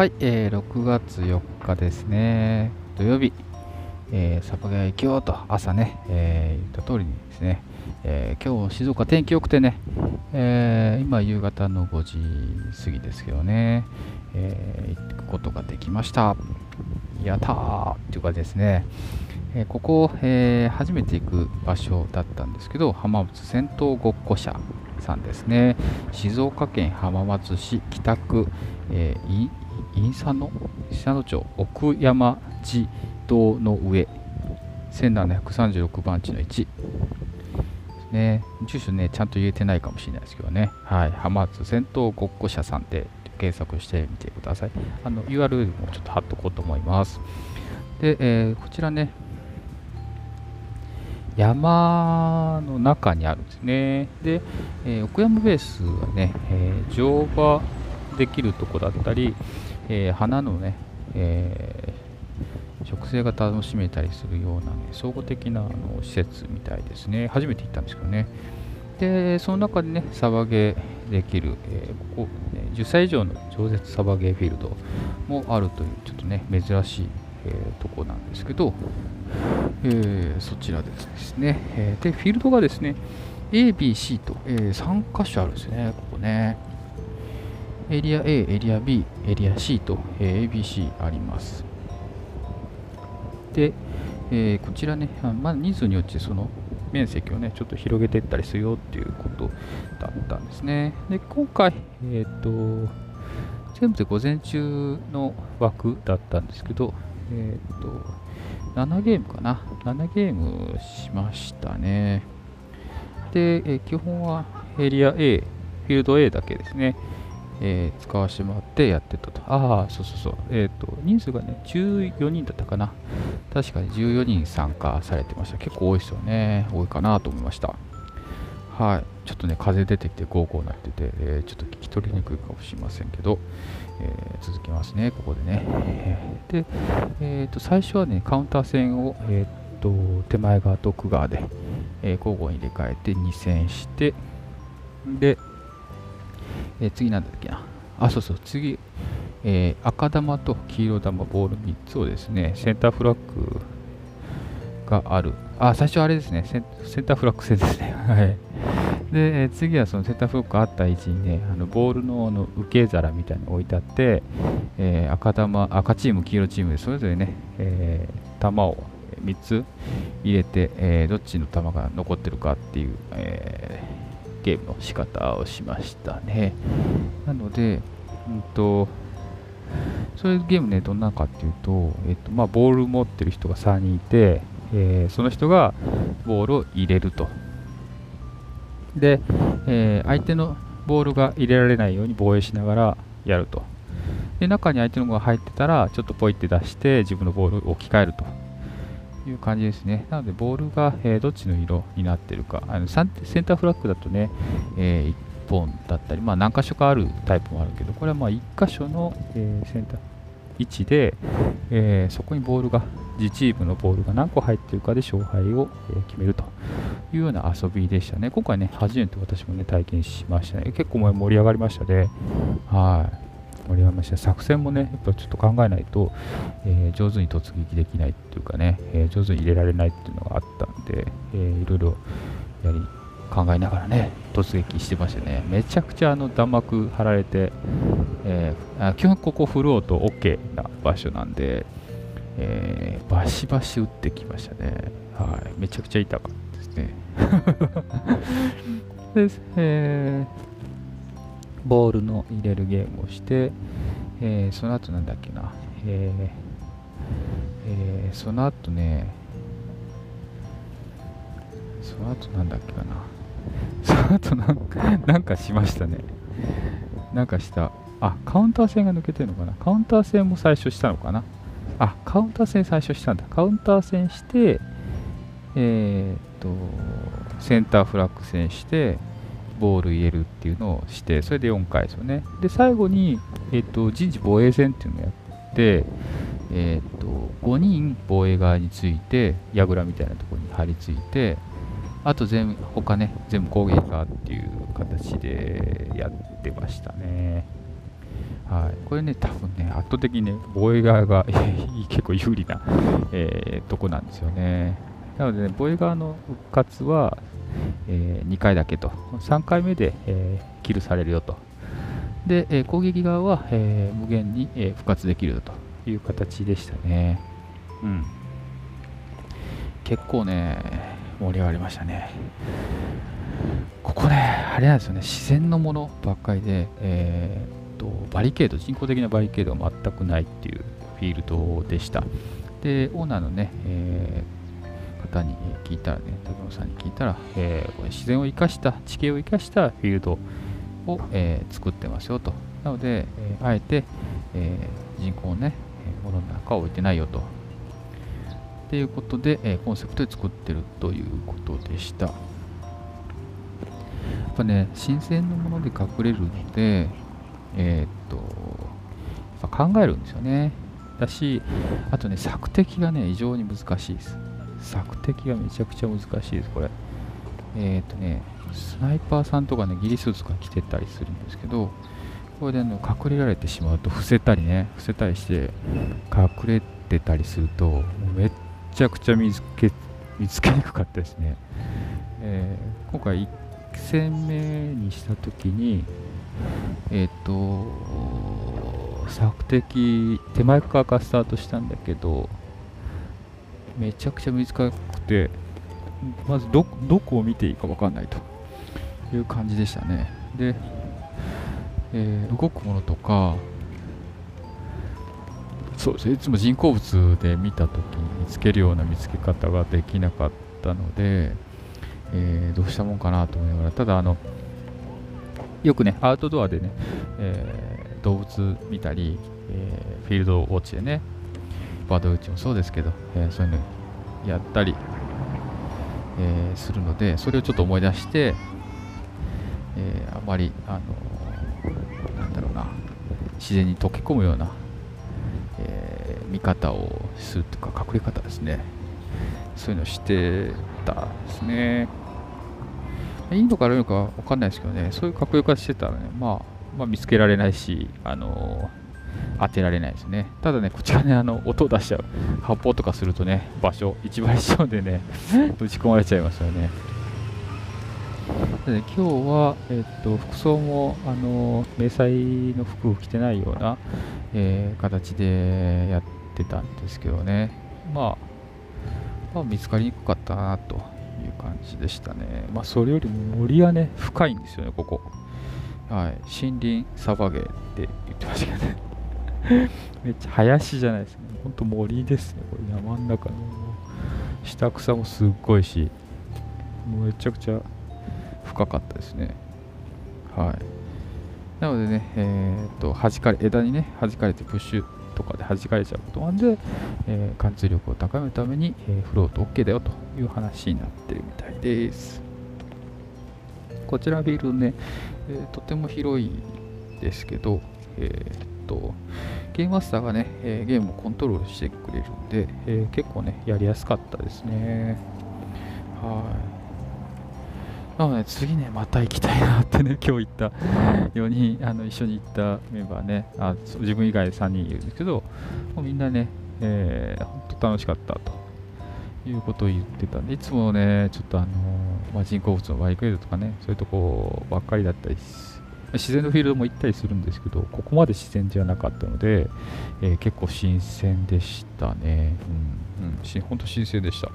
はい、えー、6月4日ですね、土曜日、えー、サバゲー行きようと朝ね、えー、言った通りにですね、えー、今日静岡天気良くてね、えー、今夕方の5時過ぎですけどね、えー、行くことができました。やったー。っていうかですね、えー、ここ、えー、初めて行く場所だったんですけど、浜松戦闘ごっこ社さんですね、静岡県浜松市北区、えー、伊佐野久野町奥山寺道の上1736番地の1ね、住所ね、ちゃんと言えてないかもしれないですけどね、はい、浜松戦闘ごっこ社さんで検索してみてください。あの URL もちょっと貼っとこうと思います。で、えー、こちらね、山の中にあるんですね。で、えー、奥山ベースはね、えー、乗馬できるとこだったり、えー、花のね、えー、植生が楽しめたりするような、ね、総合的なあの施設みたいですね。初めて行ったんですけどね。で、その中でね、サバゲーできる、えー、ここ、ね、10歳以上の超絶サバゲーフィールドもあるという、ちょっとね、珍しい、えー、とこなんですけど、えー、そちらですね、え、で、フィールドがですね、A、B、C と、えー、3箇所あるんですね、ここね。エリア A、エリア B、エリア C と、え、ABC あります。で、えー、こちらね、まあ、人数によってその面積をね、ちょっと広げていったりするよっていうことだったんですね。で、今回、えっ、ー、と、全部で午前中の枠だったんですけど、えっ、ー、と、7ゲームかな？7ゲームしましたね。で、え、基本はエリア A、フィールド A だけですね。えー、使わせてもらってやってたと。ああ、そうそうそう。えっ、ー、と、人数がね、14人だったかな。確かに14人参加されてました。結構多いですよね。多いかなと思いました。はい。ちょっとね、風出てきてゴーゴーなってて、えー、ちょっと聞き取りにくいかもしれませんけど、えー、続きますね、ここでね。で、えっ、と、最初はね、カウンター戦を、えっ、と、手前側と奥側で、え交互に入れ替えて2戦して、で、えー、次なんだっけな。あ、そうそう、次、えー、赤玉と黄色玉ボール3つをですね、センターフラッグがある。あ、最初あれですね、センセンターフラッグ戦ですね。はい。で、えー、次はそのセンターフラッグがあった位置にね、あのボールのあの受け皿みたいに置いてあって、えー、赤玉、赤チーム、黄色チームでそれぞれね、えー、玉を3つ入れて、えー、どっちの玉が残ってるかっていう、えーゲームの仕方をしましたね。なので、うんと、そういうゲームね、どんなかっていうと、えっと、まあ、ボール持ってる人が3人いて、えー、その人がボールを入れると。で、えー、相手のボールが入れられないように防衛しながらやると。で、中に相手のが入ってたら、ちょっとポイって出して、自分のボールを置き換えると。いう感じですね。なので、ボールが、えー、どっちの色になってるか、あのセンターフラッグだとね、えー、1本だったり、まあ、何箇所かあるタイプもあるけど、これはまあ1箇所の、え、センター位置で、え、そこにボールが、自チームのボールが何個入ってるかで勝敗を、え、決めるというような遊びでしたね。今回ね、初めて私もね、体験しましたね。結構盛り上がりましたね。はい。盛り上がりました作戦もね、やっぱちょっと考えないと、えー、上手に突撃できないっていうかね、えー、上手に入れられないっていうのがあったんで、えー、いろいろやり考えながらね、突撃してましたね。めちゃくちゃあの弾幕張られて、えー、あ基本ここフロート OK な場所なんで、えー、バシバシ打ってきましたね。はい、めちゃくちゃ痛かったですね。で、えーボールの入れるゲームをして、えー、その後なんだっけな、えーえー、その後ね、その後なんだっけかな、その後なんかなんかしましたね。なんかした。あ、カウンター戦が抜けてるのかなカウンター戦も最初したのかなあ、カウンター戦最初したんだ。カウンター戦して、えー、っと、センターフラッグ戦して、ボール入れるっていうのをして、それで4回ですよね。で、最後に、えっ、と、人事防衛戦っていうのをやって、えっ、と、5人防衛側について、櫓みたいなところに張り付いて、あと全部、他ね、全部攻撃側っていう形でやってましたね。はい、これね、多分ね、圧倒的にね、防衛側が 結構有利な、えー、とこなんですよね。なので、ね、防衛側の復活は、えー、2回だけと、3回目で、えー、キルされるよと。で、えー、攻撃側は、えー、無限に、えー、復活できるという形でしたね。うん。結構ね、盛り上がりましたね。ここね、あれなんですよね、自然のものばっかりで、えー、とバリケード、人工的なバリケードは全くないっていうフィールドでした。で、オーナーのね、えー、方に聞いたらね、高野さんに聞いたら、えー、これ自然を生かした、地形を生かしたフィールドを、えー、作ってますよと。なので、えー、あえて、えー、人工ね、ものの中は置いてないよと。っていうことで、えー、コンセプトで作ってるということでした。やっぱね、新鮮なもので隠れるので、えー、っと、やっぱ考えるんですよね。だし、あとね、索敵がね、異常に難しいです。索敵がめちゃくちゃ難しいです、これ。えー、っとね、スナイパーさんとかね、ギリスーツとか着てたりするんですけど、これで、ね、隠れられてしまうと、伏せたりね、伏せたりして、隠れてたりすると、めっちゃくちゃ見つけ見つけにくかったですね。えー、今回1戦目にしたときに、えっ、ー、と、索敵、手前側からスタートしたんだけど、めちゃくちゃ見つかくて、まずどこを見ていいか分かんないと。いう感じでしたね。で、えー、動くものとか、そうですね、いつも人工物で見たときに見つけるような見つけ方ができなかったので、えー、どうしたもんかなと思いながら、ただあの、よくね、アウトドアでね、えー、動物見たり、えー、フィールドウォッチでね、バードウォッチもそうですけど、えそういうのやったり、えするので、それをちょっと思い出して、えあまり、あのなんだろうな、自然に溶け込むような、え見方をするというか、隠れ方ですね。そういうのをしてたですね。いいのか悪いのか分かんないですけどね、そういうかっこよかしてたらね、まあ、まあ、見つけられないし、あの、当てられないですね。ただね、こちらね、あの音を出しちゃう。発砲とかするとね、場所、一番一緒でね、打ち込まれちゃいますよね。でね今日は、えっと、服装も、あのー、迷彩の服を着てないような、えー、形でやってたんですけどね、まあ、まあ、見つかりにくかったなという感じでしたね。まあ、それよりも森はね、深いんですよね、ここ。はい、森林サバゲーって言ってましたけどね。めっちゃ林じゃないですね。ほんと森ですね、これ山の中の。下草もすっごいし、めちゃくちゃ深かったですね。はい。なのでね、えー、っと、弾かれ、枝にね、弾かれてプッシュとかで弾かれちゃうことなんで、えー、貫通力を高めるために、えー、フロート OK だよという話になってるみたいです。こちらビルね、えー、とても広いですけど、えー、っと、ゲームマスターがね、えー、ゲームをコントロールしてくれるんで、えー、結構ね、やりやすかったですね。はい。なので次ね、また行きたいなってね、今日行った 4人、あの一緒に行ったメンバーね、あ自分以外3人いるんですけど、もうみんなね、えー、本当楽しかったということを言ってたんで、いつもね、ちょっとあのまあ、人工物のバイクエイドとかね、そういうとこばっかりだったりし自然のフィールドも行ったりするんですけど、ここまで自然じゃなかったので、えー、結構新鮮でしたね。うん、うん、本当新鮮でした。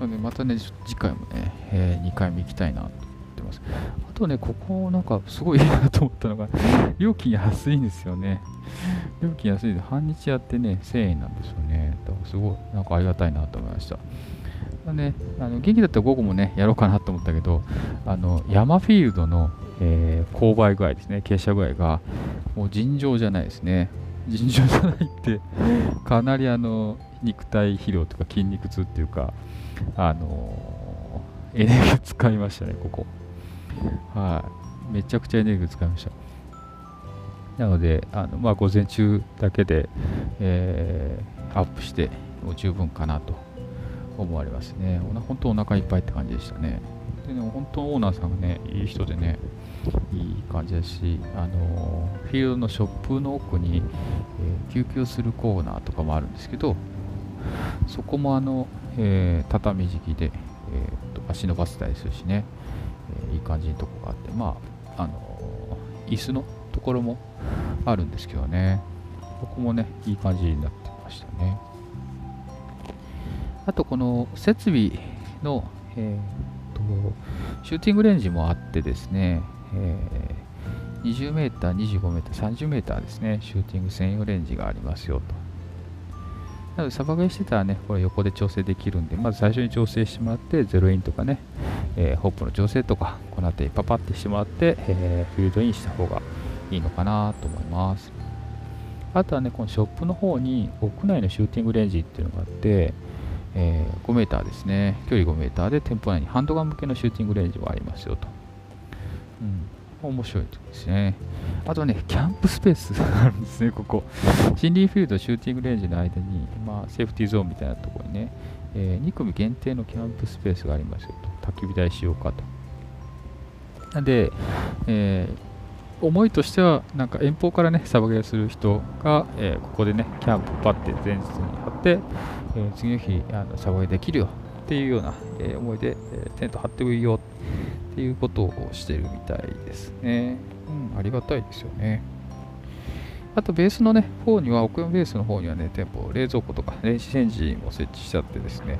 なのでまたね、次回もね、えー、2回目行きたいなと思ってます。あとね、ここなんかすごいいいなと思ったのが、料金安いんですよね。料金安いで、半日やってね、1000円なんですよね。だからすごい、なんかありがたいなと思いました。ね、あの元気だったら午後もね、やろうかなと思ったけど、あの山フィールドの、えー、勾配具合ですね、傾斜具合が、もう尋常じゃないですね。尋常じゃないって、かなりあの肉体疲労とか筋肉痛っていうか、あのエネルギー使いましたね、ここ。はい、めちゃくちゃエネルギー使いました。なので、あのまあ、午前中だけで、えー、アップしてもう十分かなと思われますね。本当お腹いっぱいって感じでしたね。でね、本当オーナーさんがね、いい人でね、いい感じだし、あのフィールドのショップの奥に、えー、休憩するコーナーとかもあるんですけど、そこもあの、えー、畳敷きで、えーと、足伸ばせたりするしね、えー、いい感じのとこがあって、まあ、あの椅子のところもあるんですけどね、ここもね、いい感じになってましたね。あと、この設備の、えーと、シューティングレンジもあってですね、え、20m、25m、30m ですね、シューティング専用レンジがありますよと。なので、サバゲーしてたらね、これ横で調整できるんで、まず最初に調整してもらって、ゼロインとかね、えー、ホップの調整とか、この辺りパパってしてもらって、えー、フィールドインした方がいいのかなと思います。あとはね、このショップの方に屋内のシューティングレンジっていうのがあって、えー、5メーターですね。距離5メーターで店舗内にハンドガン向けのシューティングレンジもありますよと。うん、面白いとこですね。あとね、キャンプスペースがあるんですね、ここ。森林フィールド、シューティングレンジの間に、まあ、セーフティーゾーンみたいなところにね、えー、2組限定のキャンプスペースがありますよと。焚き火台しようかと。なんで、えー、思いとしては、なんか遠方からね、サバゲーする人が、えー、ここでね、キャンプパッて前日に張って、えー、次の日あのサバゲーできるよっていうような、え、思いで、えテント張ってもいいよっていうことをしてるみたいですね。うん、ありがたいですよね。あとベースのね、方には、奥山ベースの方にはね、店舗、冷蔵庫とか電子レンジも設置しちゃってですね、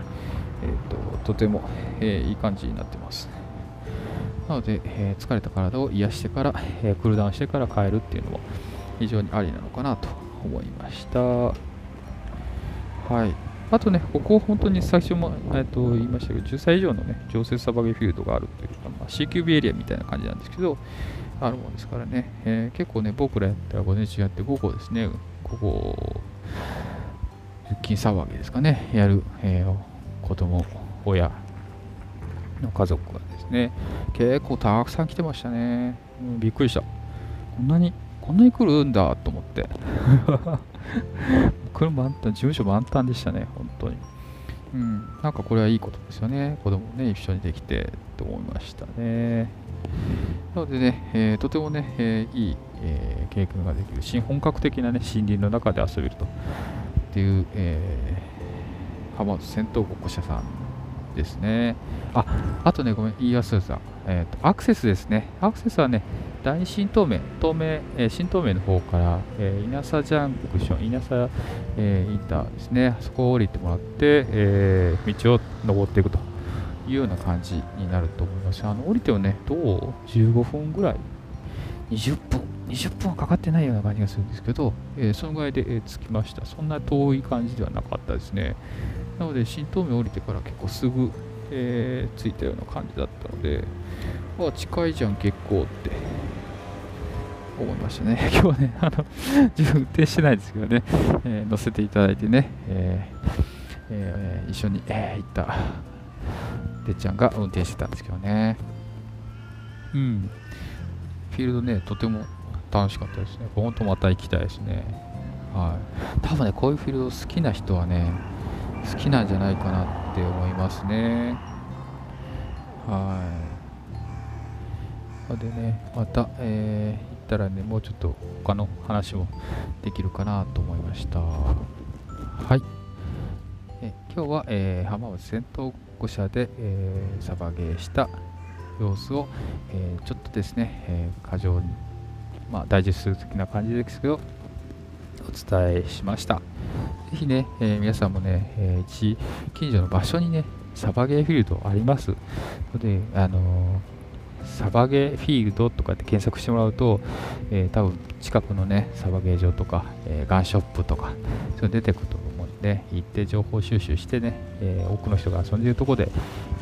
えーと、とても、えー、いい感じになってます。なので、えー、疲れた体を癒してから、えー、クールダウンしてから帰るっていうのも非常にありなのかなと思いました。はい。あとね、ここ本当に最初も、えー、と言いましたけど、10歳以上のね、常設サバゲフィールドがあるというか、まあ、CQB エリアみたいな感じなんですけど、あるもんですからね、えー、結構ね、僕らやったら午前中やって午後ですね、午後、出勤騒ぎですかね、やる、えー、子供、親の家族がですね、結構たくさん来てましたね。うん、びっくりした。こんなに、こんなに来るんだと思って。これ満タン、事務所満タンでしたね、本当に。うん、なんかこれはいいことですよね。子供ね、一緒にできてと思いましたね。なのでね、えー、とてもね、えー、いい、えー、経験ができる、新本格的なね、森林の中で遊べるとっていう、えー、浜松戦闘国社さんですね。あ、あとね、ごめん、言い忘れた。えーと、アクセスですね。アクセスはね、第新東名、東名、えー、新東名の方から、えー、稲佐ジャンクション、稲佐、えー、インターですね、そこを降りてもらって、えー、道を登っていくというような感じになると思います。あの降りてもね、どう ?15 分ぐらい ?20 分 ?20 分はかかってないような感じがするんですけど、え、そのぐらいで、え、着きました。そんな遠い感じではなかったですね。なので、新東名降りてから結構すぐ、えー、着いたような感じだったので、あ、近いじゃん、結構って思いましたね。今日はね、あの自分運転してないですけどね、えー、乗せていただいてね、えーえー、一緒に、えー、行ったてっちゃんが運転してたんですけどね。うん。フィールドね、とても楽しかったですね。本当また行きたいですね。はい。多分ね、こういうフィールド好きな人はね、好きなんじゃないかなって思いますね。はい。でね、また、えー、ったらね、もうちょっと他の話もできるかなと思いました。はい。え今日は、えー、浜松戦闘5社で、えー、サバゲーした様子を、えー、ちょっとですね、えー、過剰に、まあ、ダイジェスト的な感じですけど、伝えしました。ぜひね、えー、皆さんもね、えー、近所の場所にね、サバゲーフィールドありますので、あのーサバゲーフィールドとかって検索してもらうと、えー、多分近くのね、サバゲー場とか、え、ガンショップとか、そういうの出てくると思うんで、行って情報収集してね、え、多くの人が遊んでいるとこで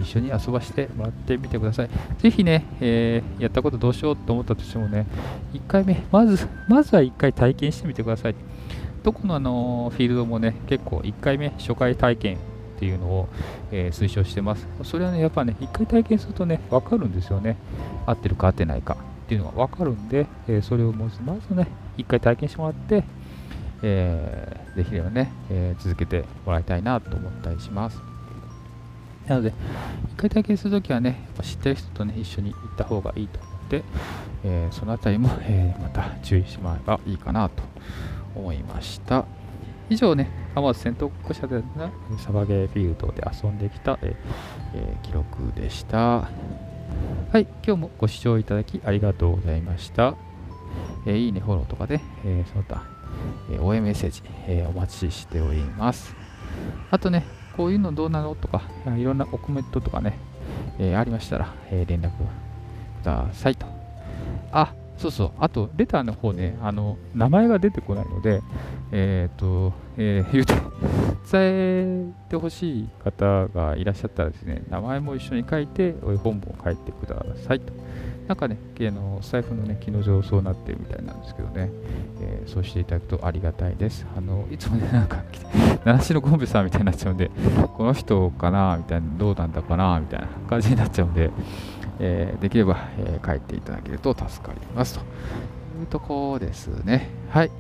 一緒に遊ばしてもらってみてください。ぜひね、え、やったことどうしようと思ったとしてもね、1回目、まず、まずは1回体験してみてください。どこのあのフィールドもね、結構1回目、初回体験っていうのを、えー、推奨してます。それはね、やっぱね、一回体験するとね、わかるんですよね。合ってるか合ってないかっていうのがわかるんで、えー、それをまずまずね、一回体験してもらって、えー、できればね、えー、続けてもらいたいなと思ったりします。なので、一回体験するときはねやっぱ、知ってる人とね、一緒に行った方がいいと思いで、え、そのあたりも、え、また注意してもらえばいいかなと思いました。以上ね、浜松戦闘国社でサバゲーフィールドで遊んできた、えー、記録でした。はい、今日もご視聴いただきありがとうございました。えー、いいね、フォローとかで、えー、その他、えー、応援メッセージ、えー、お待ちしております。あとね、こういうのどうなのとか、いろんなコメントとかね、えー、ありましたら、えー、連絡くださいと。あ、そうそう、あと、レターの方ね、あの、名前が出てこないので、えっ、ー、と、えー、言うて、伝えてほしい方がいらっしゃったらですね、名前も一緒に書いて、本文を書いてくださいと。なんかね、あの財布のね、機能上そうなってるみたいなんですけどね、えー、そうしていただくとありがたいです。あの、いつもね、なんか、七種のコンビさんみたいになっちゃうんで、この人かなみたいな、どうなんだかなみたいな感じになっちゃうんで、えー、できれば、えー、帰っていただけると助かりますというところですね。はい。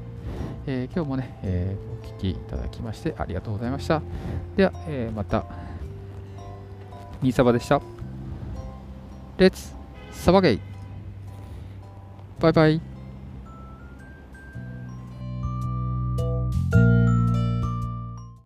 えー、今日もね、えー、お聞きいただきましてありがとうございました。では、えー、また、ミーサバでした。レッツサバゲイバイバイ